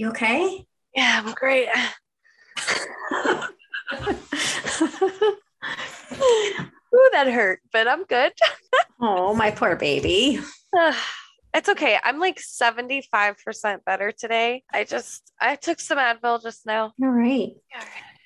You okay? Yeah, I'm great. Ooh, that hurt, but I'm good. oh, my poor baby. it's okay. I'm like 75% better today. I just I took some Advil just now. All right.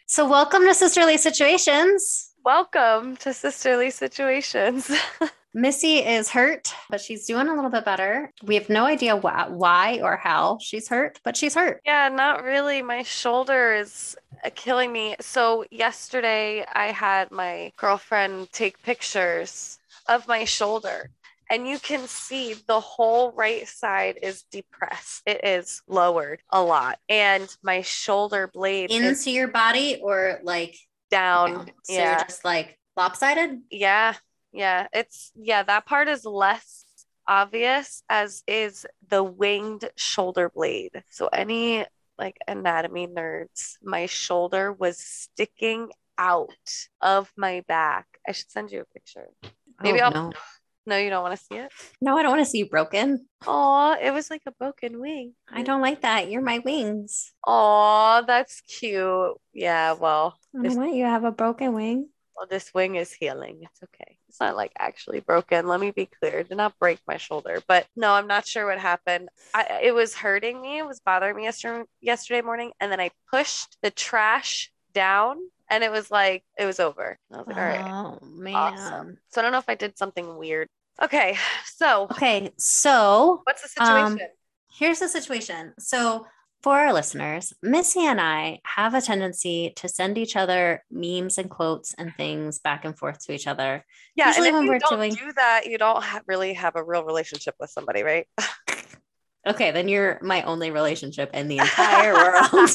So welcome to Sisterly Situations. Welcome to Sisterly Situations. Missy is hurt, but she's doing a little bit better. We have no idea wh- why or how she's hurt, but she's hurt. Yeah, not really. My shoulder is uh, killing me. So, yesterday I had my girlfriend take pictures of my shoulder. And you can see the whole right side is depressed. It is lowered a lot. And my shoulder blade into your body or like down. down. So yeah. you're just like lopsided. Yeah. Yeah, it's yeah, that part is less obvious as is the winged shoulder blade. So any like anatomy nerds, my shoulder was sticking out of my back. I should send you a picture. Maybe oh, I'll no. No, you don't want to see it? No, I don't want to see you broken. Oh, it was like a broken wing. I don't like that. You're my wings. Oh, that's cute. Yeah, well, I don't want you to have a broken wing. Well, this wing is healing. It's okay. It's not like actually broken. Let me be clear. It did not break my shoulder, but no, I'm not sure what happened. I, it was hurting me. It was bothering me yesterday, yesterday morning. And then I pushed the trash down and it was like, it was over. I was like, all right. Oh man. Awesome. So I don't know if I did something weird. Okay. So Okay, so what's the situation? Um, here's the situation. So for our listeners, Missy and I have a tendency to send each other memes and quotes and things back and forth to each other. yeah. usually and if when you we're don't doing- do that, you don't ha- really have a real relationship with somebody, right? Okay, then you're my only relationship in the entire world.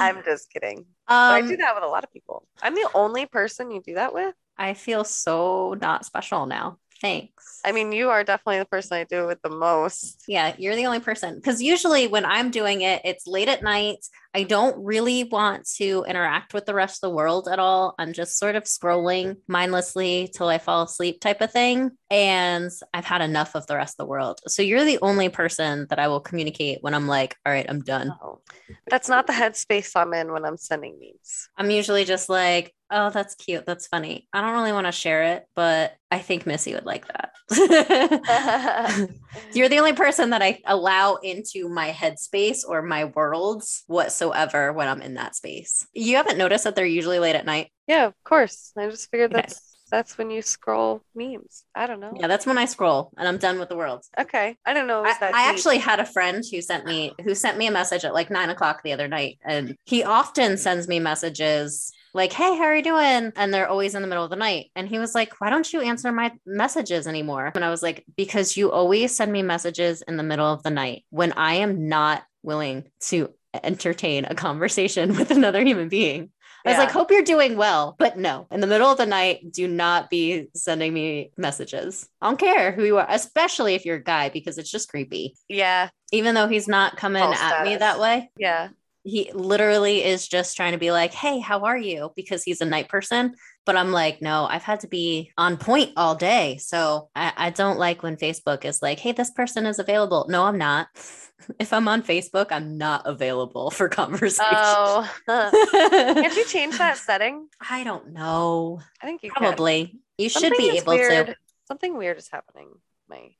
I'm just kidding. But I um, do that with a lot of people. I'm the only person you do that with. I feel so not special now. Thanks. I mean, you are definitely the person I do it with the most. Yeah, you're the only person. Because usually when I'm doing it, it's late at night. I don't really want to interact with the rest of the world at all. I'm just sort of scrolling mindlessly till I fall asleep, type of thing. And I've had enough of the rest of the world. So you're the only person that I will communicate when I'm like, all right, I'm done. No. That's not the headspace I'm in when I'm sending memes. I'm usually just like, oh, that's cute. That's funny. I don't really want to share it, but I think Missy would like that. You're the only person that I allow into my headspace or my worlds whatsoever when I'm in that space. You haven't noticed that they're usually late at night. yeah, of course. I just figured Okay. that's that's when you scroll memes. I don't know. Yeah, that's when I scroll and I'm done with the world. Okay. I don't know. I, I actually had a friend who sent me who sent me a message at like nine o'clock the other night, and he often sends me messages like, "Hey, how are you doing?" And they're always in the middle of the night. And he was like, "Why don't you answer my messages anymore?" And I was like, "Because you always send me messages in the middle of the night when I am not willing to entertain a conversation with another human being." I was Yeah. like, hope you're doing well. But no, in the middle of the night, do not be sending me messages. I don't care who you are, especially if you're a guy, because it's just creepy. yeah, Even though he's not coming False at me that way, yeah. He literally is just trying to be like, hey, how are you? Because he's a night person. But I'm like, no, I've had to be on point all day. So I, I don't like when Facebook is like, hey, this person is available. No, I'm not. if I'm on Facebook, I'm not available for conversation. Oh, can't you change that setting? I don't know. I think you can. Probably. You should Something be able weird. to. Something weird is happening. My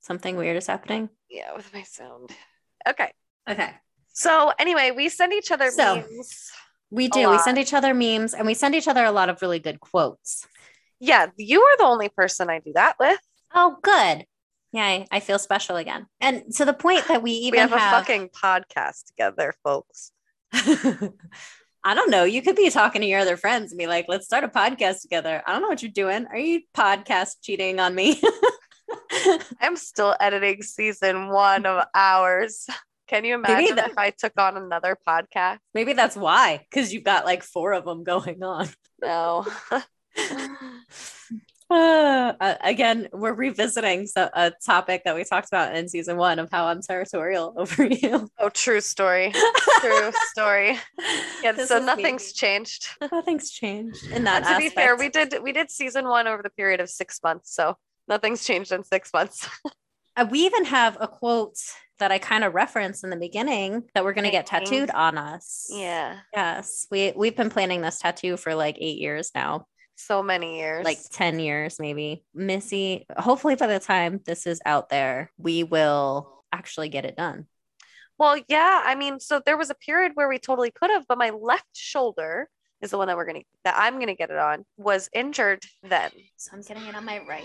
Something weird is happening. yeah, with my sound. Okay. Okay. So anyway, we send each other So- memes. We do. We send each other memes and we send each other a lot of really good quotes. Yeah, you are the only person I do that with. Oh, good. Yeah, I, I feel special again. And to the point that we even we have, have, a fucking podcast together, folks. I don't know. You could be talking to your other friends and be like, let's start a podcast together. I don't know what you're doing. Are you podcast cheating on me? I'm still editing season one of ours. Can you imagine that- if I took on another podcast? Maybe that's why, because you've got like four of them going on. No. Uh, again, we're revisiting so, a topic that we talked about in season one of how I'm territorial over you. oh, true story. True story. Yeah, This so is me. nothing's changed. nothing's changed in that And to be fair, we did we did season one over the period of six months, so nothing's changed in six months. Uh, we even have a quote that I kind of referenced in the beginning that we're going to get tattooed on us. Yeah. Yes. We we've been planning this tattoo for like 8 years now. So many years. Like 10 years maybe. Missy, hopefully by the time this is out there, we will actually get it done. Well, yeah. I mean, so there was a period where we totally could have, but my left shoulder is the one that we're gonna that I'm gonna get it on was injured then. So I'm getting it on my right.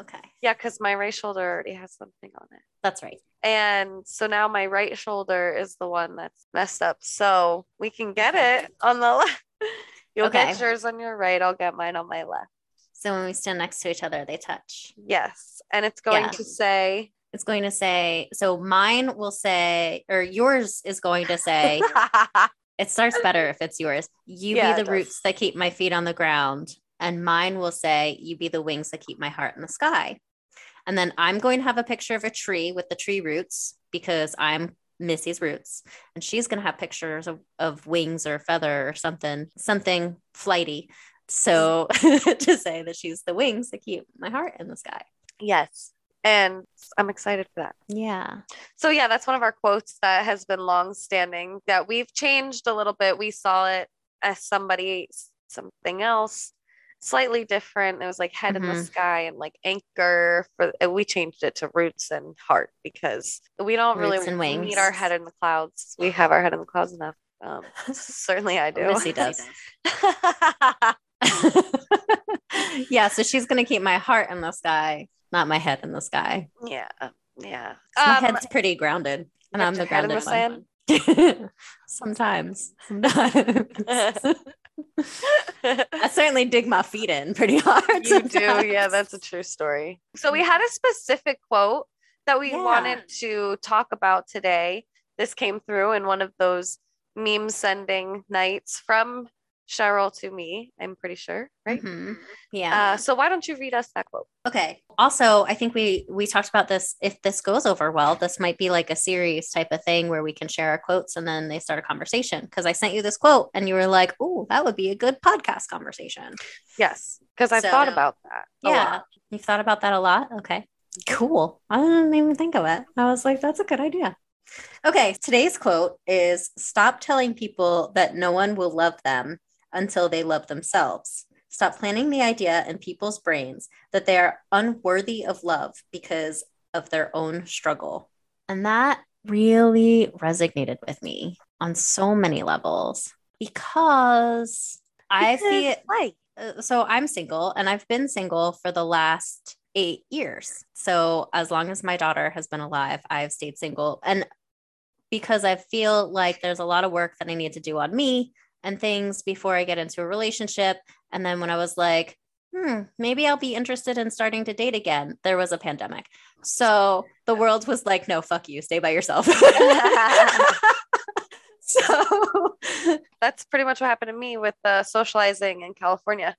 Okay. Yeah, because my right shoulder already has something on it. That's right. And so now my right shoulder is the one that's messed up. So we can get it on the left. You'll Okay. get yours on your right. I'll get mine on my left. So when we stand next to each other, they touch. Yes. And it's going Yeah. to say It's going to say, so mine will say, or yours is going to say, it starts better if it's yours. You Yeah, be the roots that keep my feet on the ground. And mine will say, you be the wings that keep my heart in the sky. And then I'm going to have a picture of a tree with the tree roots because I'm Missy's roots. And she's going to have pictures of, of wings or feather or something, something flighty. So to say that she's the wings that keep my heart in the sky. yes. And I'm excited for that. Yeah. So yeah, that's one of our quotes that has been long standing that we've changed a little bit. We saw it as somebody something else slightly different. It was like head in the Mhm. sky and like anchor for and we changed it to roots and heart because we don't Roots really need our head in the clouds. We have our head in the clouds enough. Um, certainly I do. Missy does. yeah, so she's gonna keep my heart in the sky, not my head in the sky. yeah. Yeah. 'Cause my Um, head's pretty grounded, and I'm the your head in grounded the one. sometimes, sometimes. I certainly dig my feet in pretty hard. you do yeah that's a true story so we mm. had a specific quote that we Yeah. wanted to talk about today this came through in one of those meme sending nights from cheryl to me i'm pretty sure right Mhm. Yeah. uh, so why don't you read us that quote Okay. Also, I think we we talked about this. If this goes over well, this might be like a series type of thing where we can share our quotes and then they start a conversation. Because I sent you this quote and you were like, "Oh, that would be a good podcast conversation." yes because i've So- thought about that a yeah, lot. you've thought about that a lot. Okay, cool. I didn't even think of it. I was like, "That's a good idea." Okay, today's quote is: "Stop telling people that no one will love them until they love themselves." Stop planting the idea in people's brains that they are unworthy of love because of their own struggle. And that really resonated with me on so many levels because I feel like uh, so I'm single and I've been single for the last eight years. So as long as my daughter has been alive, I've stayed single. And because I feel like there's a lot of work that I need to do on me and things before I get into a relationship. And then when I was like, hmm, maybe I'll be interested in starting to date again, there was a pandemic. So the world was like, no, fuck you, stay by yourself. so that's pretty much what happened to me with uh, socializing in california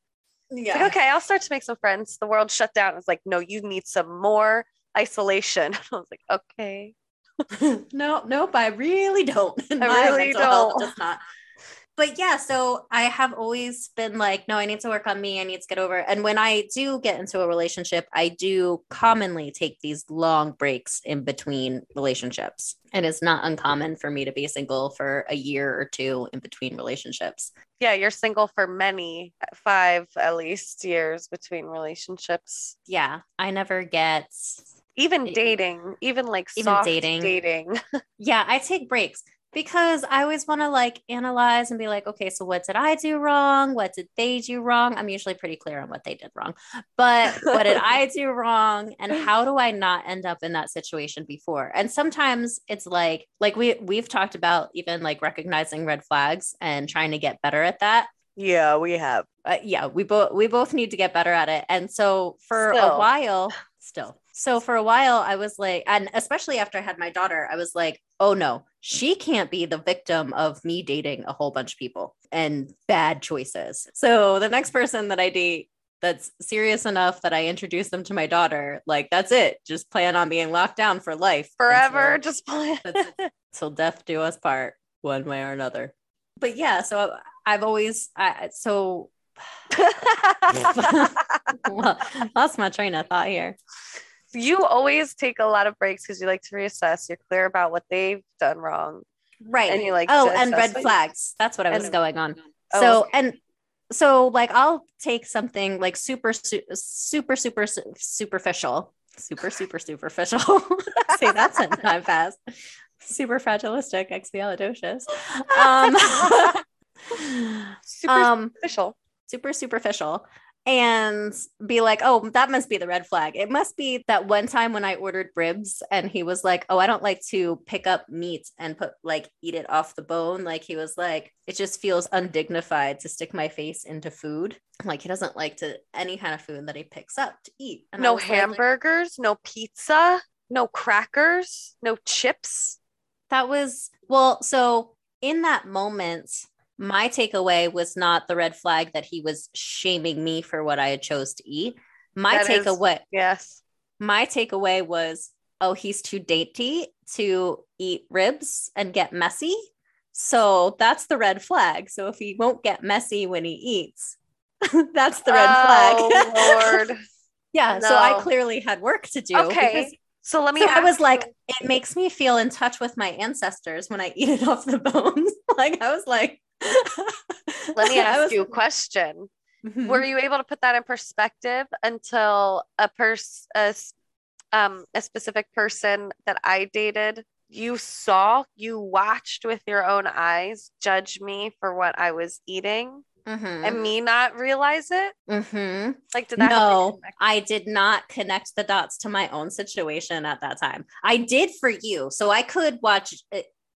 yeah. like, okay, I'll start to make some friends. The world shut down. It's like, no, you need some more isolation. I was like, okay. no, nope, I really don't. I My really mental health don't. does not. But yeah, so I have always been like, no, I need to work on me. I need to get over. it. And when I do get into a relationship, I do commonly take these long breaks in between relationships. And it's not uncommon for me to be single for a year or two in between relationships. Yeah, you're single for many, uh, five at least years between relationships. Yeah, I never get Even dating, even like Even dating. dating. yeah, I take breaks because I always want to like analyze and be like, okay, so what did I do wrong? What did they do wrong? I'm usually pretty clear on what they did wrong, but what did I do wrong? And how do I not end up in that situation before? And sometimes it's like, like we we've talked about even like recognizing red flags and trying to get better at that. Yeah, we have. Uh, yeah, we both we both need to get better at it. And so for a while, still. So for a while, I was like, and especially after I had my daughter, I was like, oh no, she can't be the victim of me dating a whole bunch of people and bad choices. So the next person that I date that's serious enough that I introduce them to my daughter, like that's it. Just plan on being locked down for life. Forever, until- just plan till death do us part, one way or another. But yeah, so I've always, I, so well, lost my train of thought here. You always take a lot of breaks because you like to reassess. You're clear about what they've done wrong. Right. And you like oh, and red flags. That's what I was And- going on. Oh, so okay. and so like I'll take something like super su- super super su- superficial, super super superficial. Say that time fast. Super fragilistic, expialidocious. Um, Super um, official. super superficial and be like, oh, that must be the red flag. It must be that one time when I ordered ribs and he was like, oh, I don't like to pick up meat and put like eat it off the bone. Like he was like, it just feels undignified to stick my face into food. Like he doesn't like to any kind of food that he picks up to eat. And No was like- hamburgers, no pizza, no crackers, no chips. that was well, so in that moment, my takeaway was not the red flag that he was shaming me for what I had chose to eat. My That is- takeaway Yes. my takeaway was oh he's too dainty to eat ribs and get messy so that's the red flag so if he won't get messy when he eats that's the red oh, flag Lord. yeah so i clearly had work to do Okay. So let me so i was ask like it makes me feel in touch with my ancestors when i eat it off the bones like i was like let me ask you a question. Mhm. Were you able to put that in perspective until a person a, um a specific person that I dated you saw, you watched with your own eyes judge me for what I was eating Mhm. and me not realize it? Mhm. Like did that no. I did not connect the dots to my own situation at that time. I did for you. So I could watch.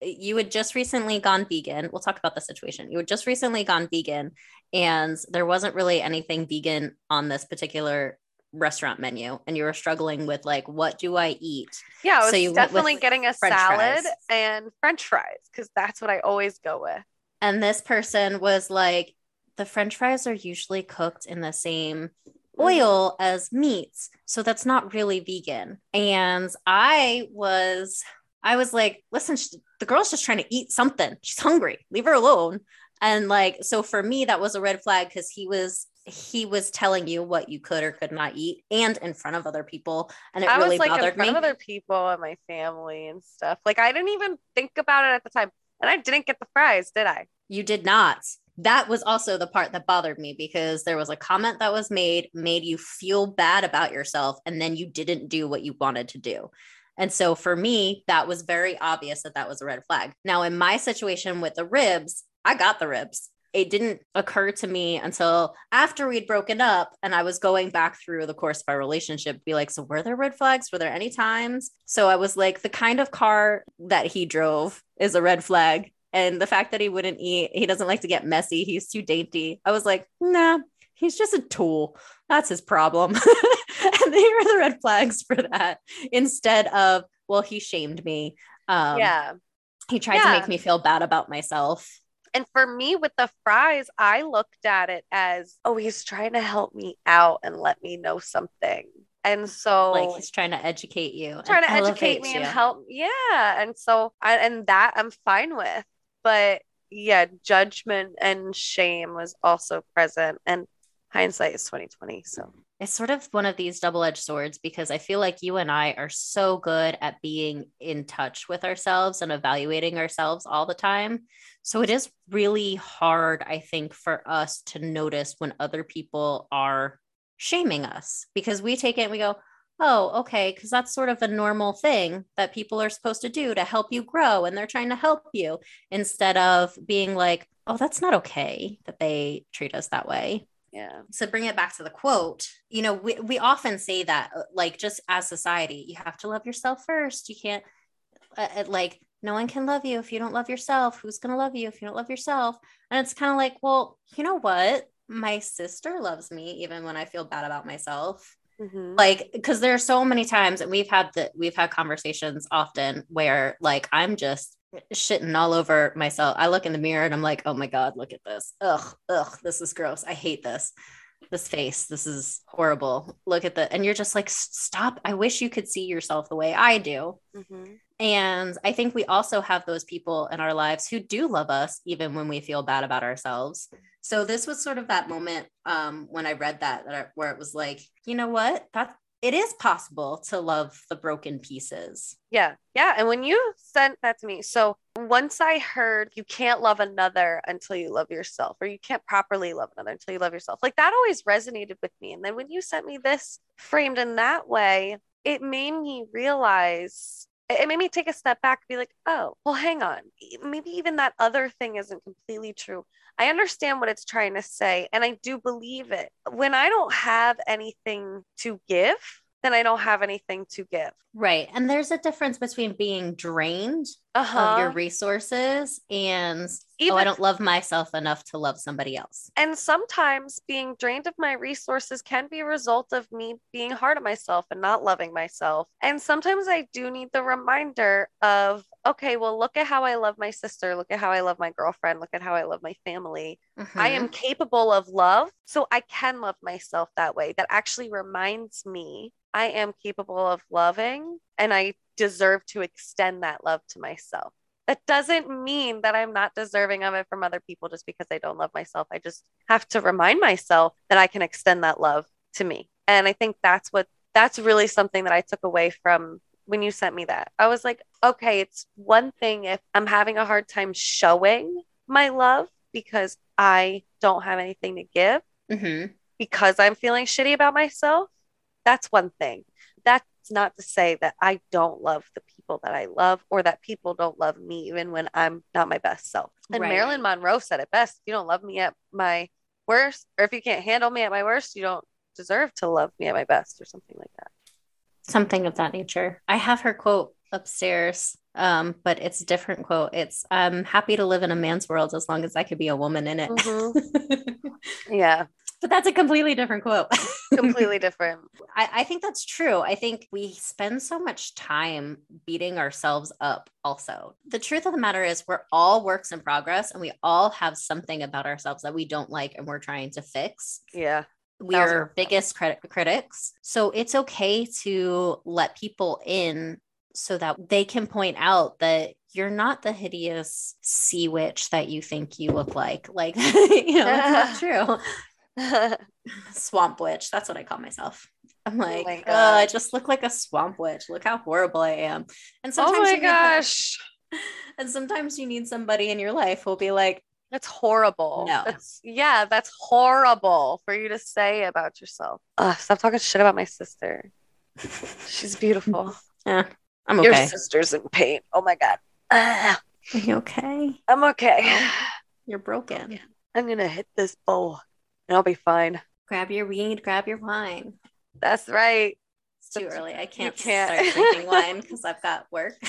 You had just recently gone vegan. We'll talk about the situation. You had just recently gone vegan, and there wasn't really anything vegan on this particular restaurant menu. And you were struggling with, like, what do I eat? Yeah, I was So you definitely getting a french salad fries. and french fries because that's what I always go with. And this person was like, the french fries are usually cooked in the same mm-hmm. oil as meats. So that's not really vegan. And I was, I was like, listen, the girl's just trying to eat something. She's hungry. Leave her alone. And like, so for me, that was a red flag because he was, he was telling you what you could or could not eat and in front of other people. And it I really was like in bothered front me. of other people and my family and stuff. Like I didn't even think about it at the time. And I didn't get the fries, did I? You did not. That was also the part that bothered me because there was a comment that was made, made you feel bad about yourself, and then you didn't do what you wanted to do. And so for me, that was very obvious that that was a red flag. Now, in my situation with the ribs, I got the ribs. It didn't occur to me until after we'd broken up and I was going back through the course of our relationship, be like, so were there red flags? Were there any times? So I was like, the kind of car that he drove is a red flag and the fact that he wouldn't eat he doesn't like to get messy he's too dainty i was like nah he's just a tool that's his problem and here are the red flags for that instead of well he shamed me um yeah. he tried to make me feel bad about myself And for me with the fries, I looked at it as, oh, he's trying to help me out and let me know something. And so like he's trying to educate you trying to educate me and help. Yeah. And so I and that I'm fine with. But yeah, judgment and shame was also present. And hindsight is 2020. So it's sort of one of these double-edged swords because I feel like you and I are so good at being in touch with ourselves and evaluating ourselves all the time. So it is really hard, I think, for us to notice when other people are shaming us because we take it and we go, oh, okay, because that's sort of a normal thing that people are supposed to do to help you grow and they're trying to help you instead of being like, oh, that's not okay that they treat us that way yeah. So bring it back to the quote, you know, we, we often say that, uh, like, just as society, you have to love yourself first. You can't, uh, uh, like, no one can love you if you don't love yourself. Who's going to love you if you don't love yourself? And it's kind of like, well, you know what? My sister loves me even when I feel bad about myself Mhm. like because there are so many times and we've had the we've had conversations often where like i'm just shitting all over myself. I look in the mirror and i'm like oh my god look at this. Ugh ugh this is gross. I hate this. This face this is horrible. Look at the and you're just like stop. I wish you could see yourself the way i do. Mhm. and I think we also have those people in our lives who do love us, even when we feel bad about ourselves. So this was sort of that moment um, when I read that, that I- where it was like, you know what, that it is possible to love the broken pieces. Yeah. Yeah. And when you sent that to me, so once I heard you can't love another until you love yourself, or you can't properly love another until you love yourself, like that always resonated with me. And then when you sent me this framed in that way, it made me realize it made me take a step back and be like, oh, well, hang on. Maybe even that other thing isn't completely true. I understand what it's trying to say, and I do believe it. When I don't have anything to give, then I don't have anything to give. Right. And there's a difference between being drained uh-huh. of your resources and Even, oh, I don't love myself enough to love somebody else. And sometimes being drained of my resources can be a result of me being hard on myself and not loving myself. And sometimes I do need the reminder of, okay, well, look at how I love my sister. Look at how I love my girlfriend. Look at how I love my family. Mm-hmm. I am mm-hmm. capable of love. So I can love myself that way. That actually reminds me I am capable of loving and I deserve to extend that love to myself. That doesn't mean that I'm not deserving of it from other people just because I don't love myself. I just have to remind myself that I can extend that love to me. And I think that's what that's really something that I took away from when you sent me that. I was like, okay, it's one thing if I'm having a hard time showing my love because I don't have anything to give mm-hmm. because I'm feeling shitty about myself. That's one thing. That's not to say that I don't love the people that I love or that people don't love me even when I'm not my best self. And right. Marilyn Monroe said it best. If you don't love me at my worst, or if you can't handle me at my worst, you don't deserve to love me at my best or something like that. Something of that nature. I have her quote upstairs um, but it's a different quote. It's I'm happy to live in a man's world as long as I could be a woman in it. Mm-hmm. yeah. But that's a completely different quote. completely different. I, I think that's true. I think we spend so much time beating ourselves up, also. The truth of the matter is, we're all works in progress and we all have something about ourselves that we don't like and we're trying to fix. Yeah we are biggest crit- critics. So it's okay to let people in so that they can point out that you're not the hideous sea witch that you think you look like. Like, you know, that's not true. swamp witch. That's what I call myself. I'm oh like, oh, oh, I just look like a swamp witch. Look how horrible I am. And oh sometimes, oh my gosh. Need, and sometimes you need somebody in your life who'll be like, that's horrible. No. That's, yeah, that's horrible for you to say about yourself. Ugh, stop talking shit about my sister. She's beautiful. yeah. I'm okay. Your sister's in pain. Oh my god. Ah. Are you okay? I'm okay. You're broken. I'm gonna hit this bowl and I'll be fine. Grab your weed, grab your wine. That's right. It's too early. I can't, can't. start drinking wine because I've got work.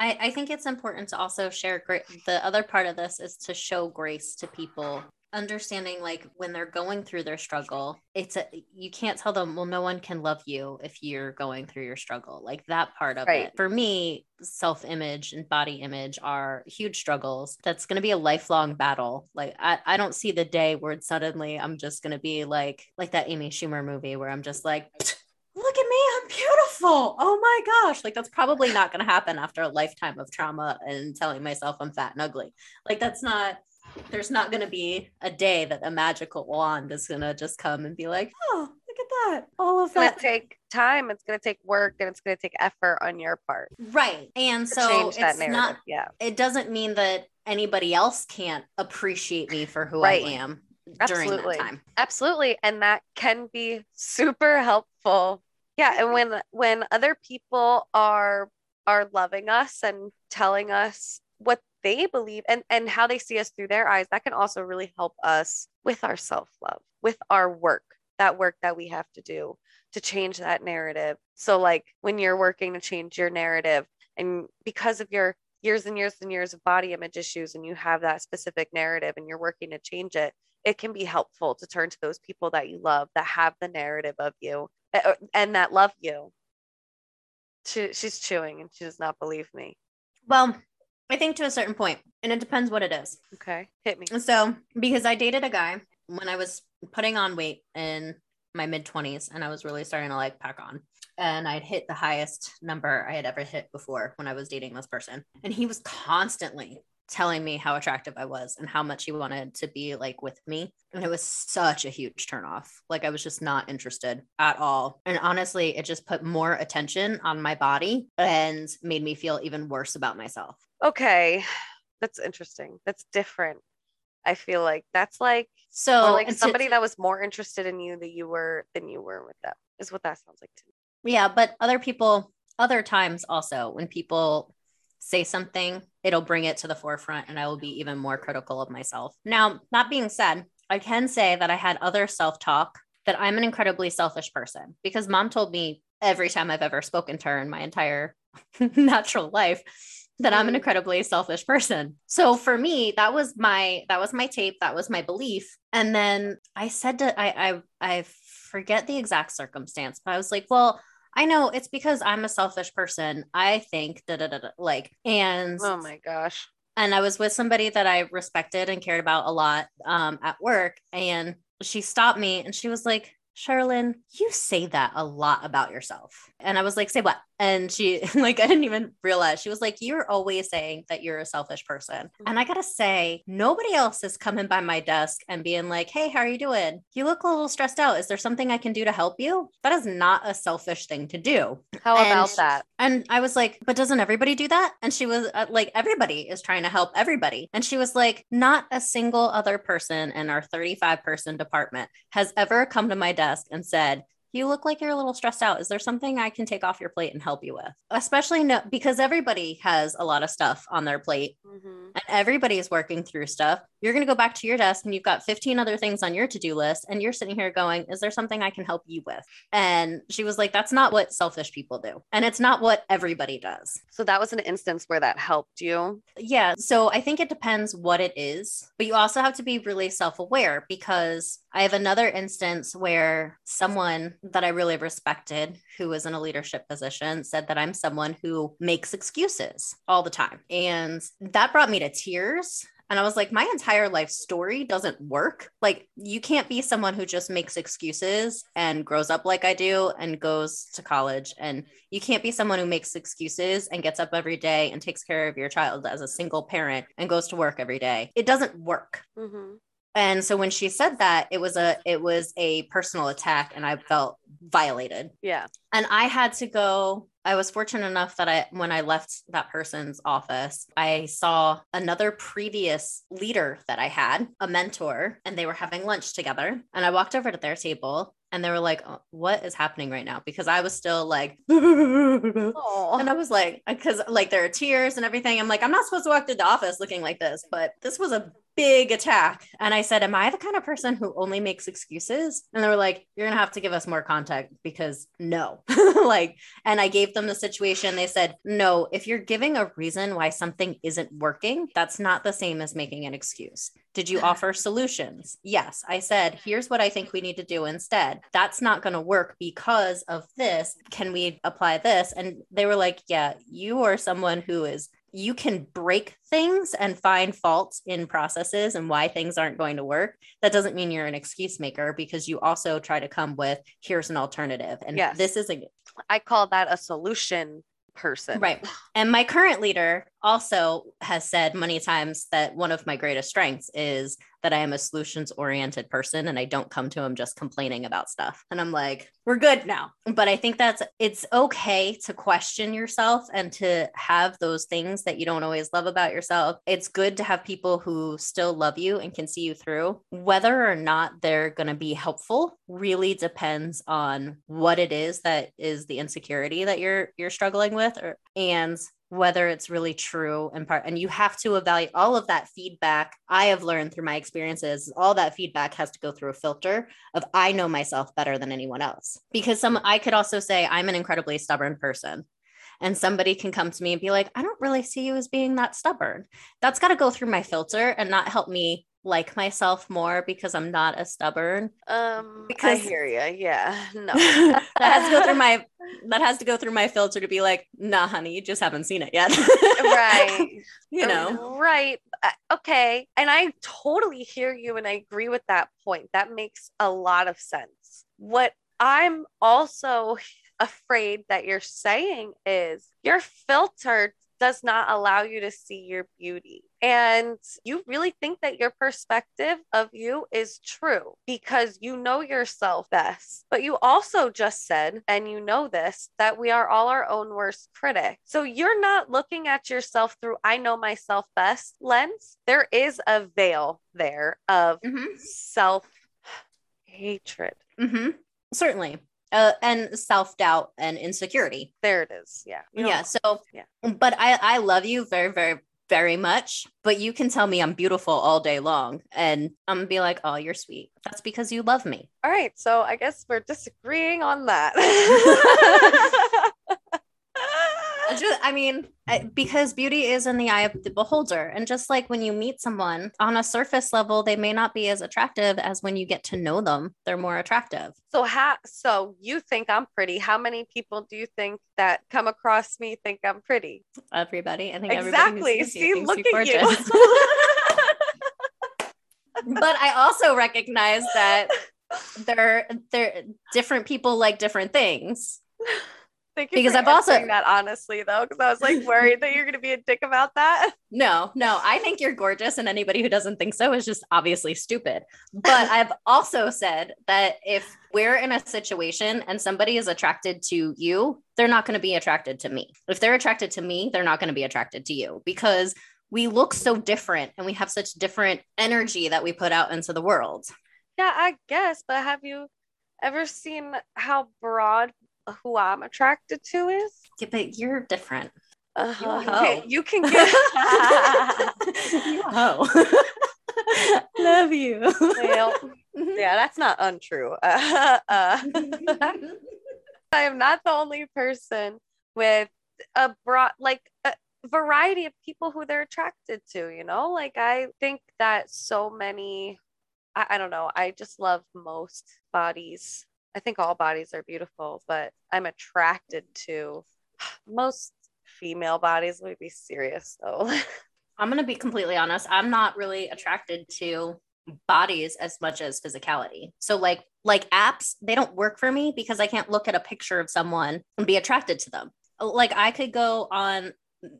I, I think it's important to also share great. The other part of this is to show grace to people understanding like when they're going through their struggle it's a you can't tell them well no one can love you if you're going through your struggle. Like that part of right. it. For me self-image and body image are huge struggles. That's going to be a lifelong battle. Like I, I don't see the day where suddenly i'm just going to be like like that amy schumer movie where i'm just like look at me i'm beautiful. Oh my gosh. Like that's probably not going to happen after a lifetime of trauma and telling myself i'm fat and ugly. Like that's not there's not going to be a day that a magical wand is going to just come and be like, oh, look at that. All of that. It's going to take time. It's going to take work and it's going to take effort on your part. Right. And so it's not, yeah. It doesn't mean that anybody else can't appreciate me for who right. I am during Absolutely. that time. Absolutely. And that can be super helpful. Yeah. And when, when other people are, are loving us and telling us what they believe and and how they see us through their eyes that can also really help us with our self-love with our work that work that we have to do to change that narrative. So like when you're working to change your narrative and because of your years and years and years of body image issues and you have that specific narrative and you're working to change it it can be helpful to turn to those people that you love that have the narrative of you eh, and that love you. She, she's chewing and she does not believe me. Well I think to a certain point, and it depends what it is. Okay, hit me. So, because I dated a guy when I was putting on weight in my mid 20s and I was really starting to like pack on. And I'd hit the highest number I had ever hit before when I was dating this person. And he was constantly telling me how attractive I was and how much he wanted to be like with me. And it was such a huge turnoff. Like I was just not interested at all. And honestly, it just put more attention on my body and made me feel even worse about myself. Okay. That's interesting. That's different. I feel like that's like So like and to- somebody that was more interested in you than you were than you were with them is what that sounds like to me. Yeah, but other people, other times also, when people say something, it'll bring it to the forefront and I will be even more critical of myself. Now, that being said, I can say that I had other self talk that I'm an incredibly selfish person because mom told me every time I've ever spoken to her in my entire natural life that I'm an Mhm. incredibly selfish person. So for me, that was my that was my tape, that was my belief. And then I said to I I I forget the exact circumstance, but I was like, well, I know it's because I'm a selfish person. I think da da da da like and Oh my gosh. and I was with somebody that I respected and cared about a lot um, at work. And she stopped me and she was like, Charlene, you say that a lot about yourself. And I was like, say what? And she, like, I didn't even realize. She was like, you're always saying that you're a selfish person. And I got to say, nobody else is coming by my desk and being like, hey, how are you doing? You look a little stressed out. Is there something I can do to help you? That is not a selfish thing to do. How And- about that? And I was like, but doesn't everybody do that? And she was uh, like, everybody is trying to help everybody. And she was like, not a single other person in our 35 person department has ever come to my desk and said, you look like you're a little stressed out. Is there something I can take off your plate and help you with? Especially no, because everybody has a lot of stuff on their plate Mhm. and everybody's working through stuff. You're going to go back to your desk and you've got 15 other things on your to do list. And you're sitting here going, Is there something I can help you with? And she was like, That's not what selfish people do. And it's not what everybody does. So that was an instance where that helped you. Yeah. So I think it depends what it is, but you also have to be really self aware because I have another instance where someone that I really respected who was in a leadership position said that I'm someone who makes excuses all the time. And that brought me to tears. And I was like, my entire life story doesn't work. Like, you can't be someone who just makes excuses and grows up like I do and goes to college. And you can't be someone who makes excuses and gets up every day and takes care of your child as a single parent and goes to work every day. It doesn't work. Mhm. And so when she said that, it was a it was a personal attack and I felt violated. Yeah. And I had to go I was fortunate enough that I when I left that person's office, I saw another previous leader that I had, a mentor, and they were having lunch together. And I walked over to their table and they were like, "Oh, "What is happening right now?" Because I was still like and I was like, because like there are tears and everything. I'm like, I'm not supposed to walk through the office looking like this, but this was a big attack. And I said, Am I the kind of person who only makes excuses? And they were like, You're gonna have to give us more context because no. like, and I gave them the situation. They said, No, if you're giving a reason why something isn't working, that's not the same as making an excuse. Did you offer solutions? Yes. I said, here's what I think we need to do instead. That's not going to work because of this. Can we apply this? And they were like, yeah, you are someone who is, you can break things and find faults in processes and why things aren't going to work. That doesn't mean you're an excuse maker because you also try to come with, here's an alternative. And Yes. this is a, I call that a solution person. Right. And my current leader also has said many times that one of my greatest strengths is that I am a solutions oriented person and I don't come to him just complaining about stuff. And I'm like, we're good now. But I think that's it's okay to question yourself and to have those things that you don't always love about yourself. It's good to have people who still love you and can see you through. Whether or not they're going to be helpful really depends on what it is that is the insecurity that you're you're struggling with or and whether it's really true and part and you have to evaluate all of that feedback. I have learned through my experiences all that feedback has to go through a filter of i know myself better than anyone else. Because some i could also say i'm an incredibly stubborn person. And somebody can come to me and be like i don't really see you as being that stubborn. That's got to go through my filter and not help me like myself more because i'm not as stubborn Um, Because- I hear you. Yeah. No. that has to go through my that has to go through my filter to be like nah honey you just haven't seen it yet right. you know Right. Uh, Okay. And I totally hear you and I agree with that point. That makes a lot of sense. What I'm also afraid that you're saying is your filter does not allow you to see your beauty. And you really think that your perspective of you is true because you know yourself best. But you also just said, and you know this, that we are all our own worst critic. So you're not looking at yourself through I know myself best lens. There is a veil there of Mhm. self hatred. Mm-hmm. Certainly. Uh, and self doubt and insecurity. There it is. Yeah. You yeah. So, yeah. but I, I love you very, very, very much. But you can tell me I'm beautiful all day long. And I'm going to be like, oh, you're sweet. That's because you love me. All right. So I guess we're disagreeing on that. I I mean, because beauty is in the eye of the beholder. And just like when you meet someone on a surface level, they may not be as attractive as when you get to know them, they're more attractive. so how so you think I'm pretty. How many people do you think that come across me think I'm pretty? Everybody. I think Exactly. See, you look you're at you. but I also recognize that there there different people like different things. Thank you Because I've also- that honestly though, because I was like worried that you're gonna be a dick about that. No, no, I think you're gorgeous and anybody who doesn't think so is just obviously stupid. But I've also said that if we're in a situation and somebody is attracted to you, they're not going to be attracted to me. If they're attracted to me, they're not going to be attracted to you because we look so different and we have such different energy that we put out into the world. Yeah, I guess, but have you ever seen how broad who I'm attracted to is? Yeah, but you're different. Uh-huh. You. You can get you a hoe. Love you. well, yeah, that's not untrue. Uh, uh, I am not the only person with a broad, like a variety of people who they're attracted to, you know? Like, I think that so many, I, I don't know, I just love most bodies. I think all bodies are beautiful, but I'm attracted to most female bodies. Let me be serious though. I'm going to be completely honest. I'm not really attracted to bodies as much as physicality. So like like apps, they don't work for me because I can't look at a picture of someone and be attracted to them. Oh, like I could go on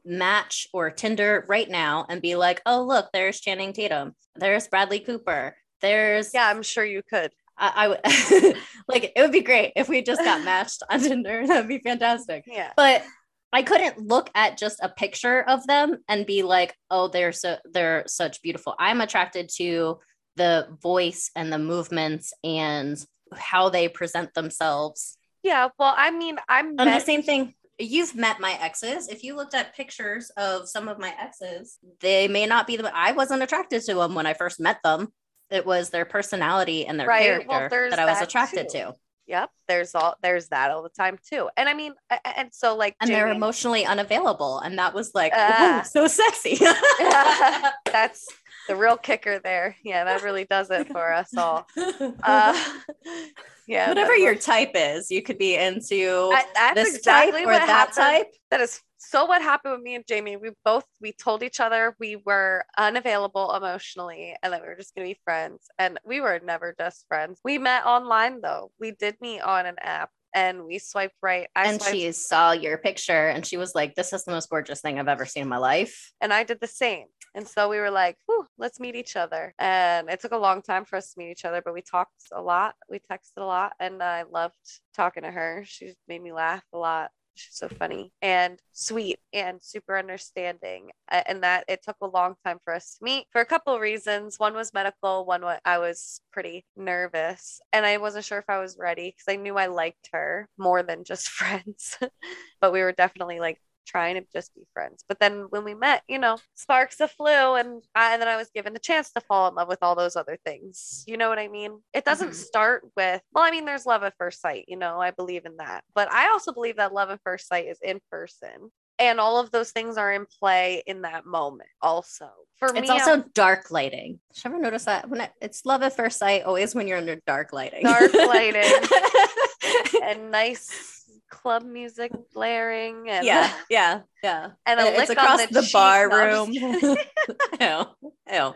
Match or Tinder right now and be like, "Oh, look, there's Channing Tatum. There's Bradley Cooper. There's yeah, I'm sure you could. I, I would like it would be great if we just got matched on Tinder. That'd be fantastic Yeah. but I couldn't look at just a picture of them and be like, "Oh, they're so they're such beautiful." I'm attracted to the voice and the movements and how they present themselves. Yeah. Well, I mean, I'm And the same thing. You've met my exes. If you looked at pictures of some of my exes, they may not be the. I wasn't attracted to them when I first met them. It was their personality and their Right. Character there's that I was that attracted too. to, Yep, there's all there's that all the time too. And I mean, and so like and they're emotionally unavailable, and that was like, ooh, so sexy. that's the real kicker there. Yeah, that really does it for us all. Uh, yeah, Whatever your type is, you could be into I- that's this exactly type or what that happened. type. That is so what happened with me and Jamie. We both we told each other we were unavailable emotionally and that we were just gonna be friends. And we were never just friends. We met online though. We did meet on an app and we swiped right. I and swiped, she saw your picture and she was like, This is the most gorgeous thing I've ever seen in my life. and I did the same. And so we were like, Whew, let's meet each other. And it took a long time for us to meet each other, but we talked a lot. We texted a lot, and I loved talking to her. She made me laugh a lot. She's so funny and sweet and super understanding. And that it took a long time for us to meet for a couple of reasons. One was medical, one wa- I was pretty nervous and I wasn't sure if I was ready because I knew I liked her more than just friends. but we were definitely like trying to just be friends. But then when we met, you know, sparks of flew, and I, and then I was given the chance to fall in love with all those other things. You know what I mean? It doesn't Mhm. start with well, I mean, there's love at first sight. You know, I believe in that, but I also believe that love at first sight is in person. And all of those things are in play in that moment. Also, for It's me, it's also I'm- dark lighting. Did you ever notice that? When it, it's love at first sight, always when you're under dark lighting. Dark lighting. and nice club music blaring, and yeah, yeah, yeah. and a it's lick across on the, the, bar I'm room. ew, ew.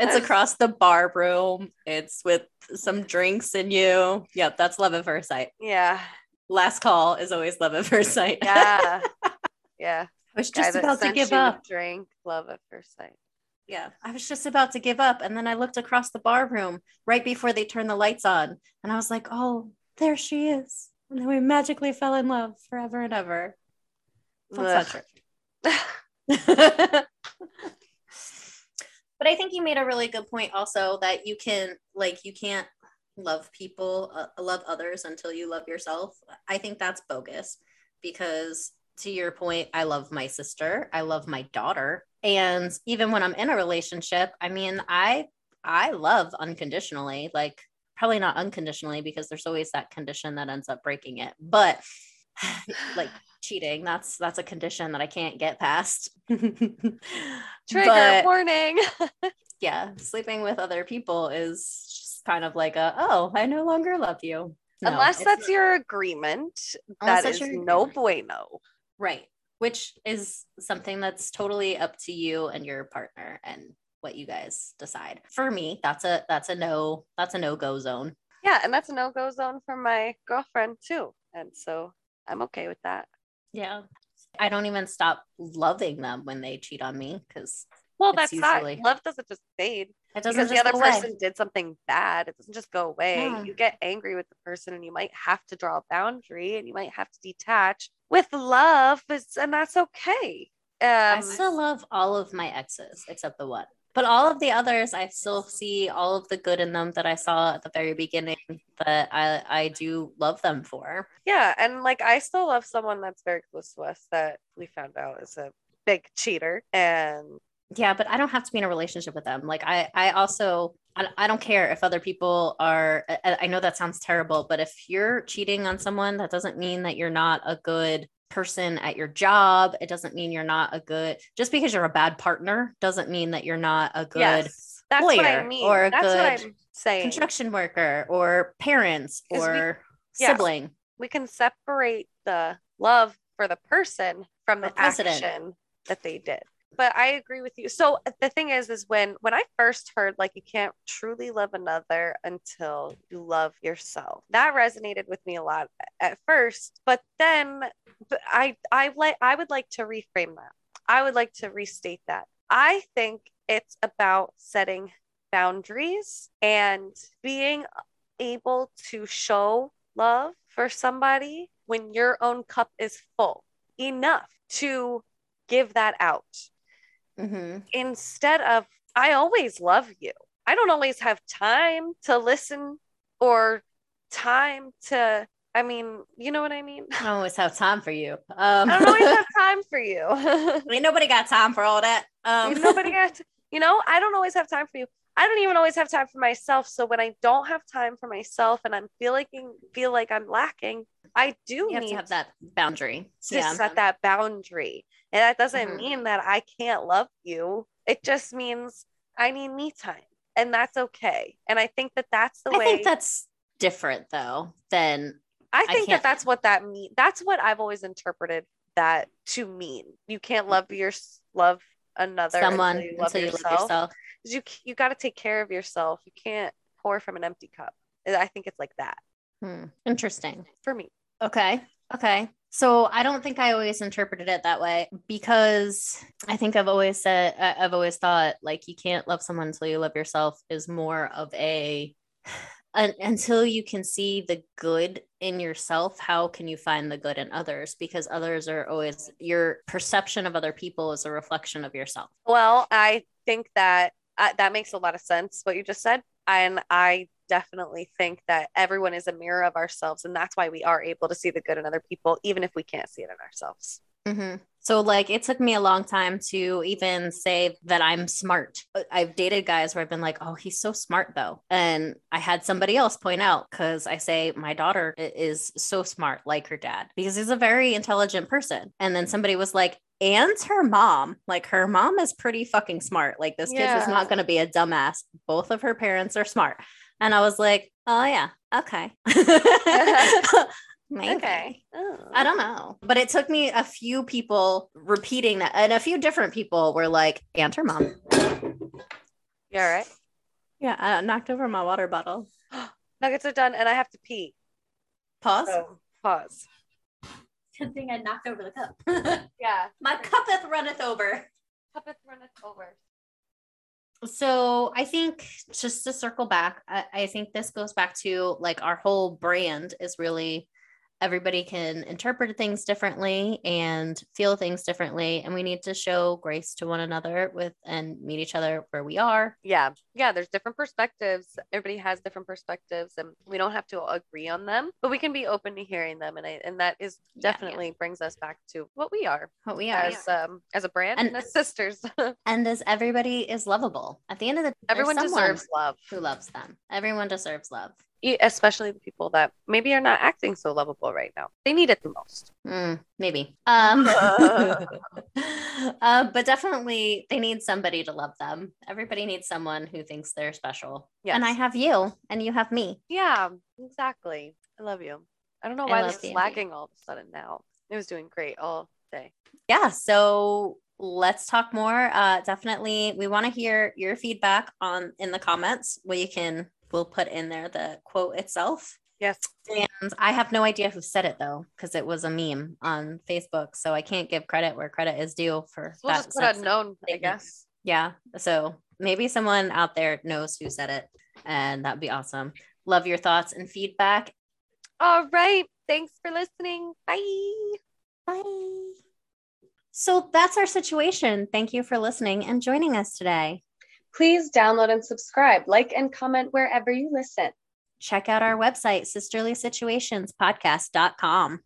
It's That's- across the bar room. It's with some drinks in you. Yep, that's love at first sight. yeah, Last call is always love at first sight. yeah, yeah. I was just about to give up. Drink, love at first sight. Yeah, I was just about to give up. And then I looked across the bar room right before they turned the lights on. And I was like, oh, there she is. And then we magically fell in love forever and ever. That's not true. but I think you made a really good point also that you can, like, you can't love people, uh, love others until you love yourself. I think that's bogus because to your point, I love my sister, I love my daughter. And even when I'm in a relationship, I mean, I I love unconditionally, like probably not unconditionally because there's always that condition that ends up breaking it. But like cheating, that's that's a condition that I can't get past. Trigger But, warning. yeah, sleeping with other people is just kind of like a oh, I no longer love you. No, Unless that's your agreement, that is no bueno. right, which is something that's totally up to you and your partner and what you guys decide. For me, that's a that's a no that's a no go zone. Yeah, and that's a no go zone for my girlfriend too. And so I'm okay with that. Yeah. I don't even stop loving them when they cheat on me because Well, that's usually- not love doesn't just fade it doesn't because the just other go away. person did something bad. It doesn't just go away. No. You get angry with the person and you might have to draw a boundary and you might have to detach with love, it's, and that's okay. I Um, still love all of my exes except the one. But all of the others, I still see all of the good in them that I saw at the very beginning that I, I do love them for. yeah, and like I still love someone that's very close to us that we found out is a big cheater. And Yeah, but I don't have to be in a relationship with them. Like I, I also, I, don't care if other people are. I know that sounds terrible, but if you're cheating on someone, that doesn't mean that you're not a good person at your job. It doesn't mean you're not a good. Just because you're a bad partner doesn't mean that you're not a good yes, that's what I mean. or a that's what good I'm saying. construction worker or parents we- or yeah. sibling. we can separate the love for the person from the precedent. action that they did but i agree with you. So uh, the thing is is when when i first heard like you can't truly love another until you love yourself. That resonated with me a lot at first but then but i i like i would like to reframe that. I would like to restate that. I think it's about setting boundaries and being able to show love for somebody when your own cup is full enough to give that out Mhm. instead of I always love you. I don't always have time to listen or time to I mean, you know what I mean? I don't always have time for you. Um, I don't always have time for you. ain't nobody got time for all that. Um, Nobody got you know, I don't always have time for you. I don't even always have time for myself. So when I don't have time for myself and I'm feeling feel like I'm lacking, I do you have need to have that boundary. to Yeah. set that boundary. And that doesn't Mhm. mean that I can't love you. It just means I need me time. And that's okay. And I think that that's the I way I think that's different though than I think can't- that that's what that means. That's what I've always interpreted that to mean. You can't love your love another someone until you love until you yourself. love yourself. You you got to take care of yourself. You can't pour from an empty cup. I think it's like that Hmm. Interesting. for me. Okay. Okay. So I don't think I always interpreted it that way because I think I've always said, I've always thought like you can't love someone until you love yourself is more of a, un, until you can see the good in yourself, how can you find the good in others? Because others are always, your perception of other people is a reflection of yourself. Well, I think that uh, that makes a lot of sense what you just said. And I definitely think that everyone is a mirror of ourselves. And that's why we are able to see the good in other people, even if we can't see it in ourselves. hmm So, like, it took me a long time to even say that I'm smart. I've dated guys where I've been like, oh, he's so smart, though. And I had somebody else point out because I say, my daughter is so smart, like her dad, because he's a very intelligent person. And then somebody was like, and her mom, like, her mom is pretty fucking smart. Like, this kid is not going to be a dumbass. Both of her parents are smart. And I was like, oh, yeah, okay. Maybe. Okay. Oh. I don't know. But it took me a few people repeating that, and a few different people were like, and her mom. You all right? Yeah, I knocked over my water bottle. Nuggets are done and I have to pee. Pause. So pause. Good thing I knocked over the cup. Yeah. My cuppeth runneth over. Cuppeth runneth over. So I think just to circle back, I, I think this goes back to like our whole brand is really everybody can interpret things differently and feel things differently and we need to show grace to one another with and meet each other where we are Yeah. Yeah. There's different perspectives. Everybody has different perspectives and we don't have to agree on them, but we can be open to hearing them. And I, and that is Yeah, yeah. definitely brings us back to what we are what we are as, um, as a brand and, And- as sisters. and as everybody is lovable at the end of the day Everyone deserves love, who loves them everyone deserves love especially the people that maybe are not acting so lovable right now. They need it the most. Mm, maybe um uh, but definitely they need somebody to love them everybody needs someone who thinks they're special Yes. and i have you and you have me Yeah, exactly. I love you. I don't know why this is you. lacking all of a sudden now. It was doing great all day. yeah so let's talk more uh definitely we want to hear your feedback on in the comments we can we'll put in there the quote itself Yes. and i have no idea who said it though because it was a meme on facebook so i can't give credit where credit is due for We'll that just put unknown, I guess. yeah so maybe someone out there knows who said it and that'd be awesome love your thoughts and feedback All right. Thanks for listening. Bye. bye so that's our situation thank you for listening and joining us today Please download and subscribe, like and comment wherever you listen, check out our website sisterlysituationspodcast.com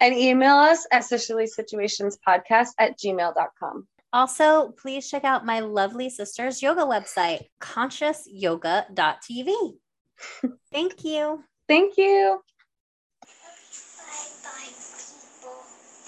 and email us at sisterlysituationspodcast at gmail.com. also please check out my lovely sister's yoga website consciousyoga.tv thank you Thank you.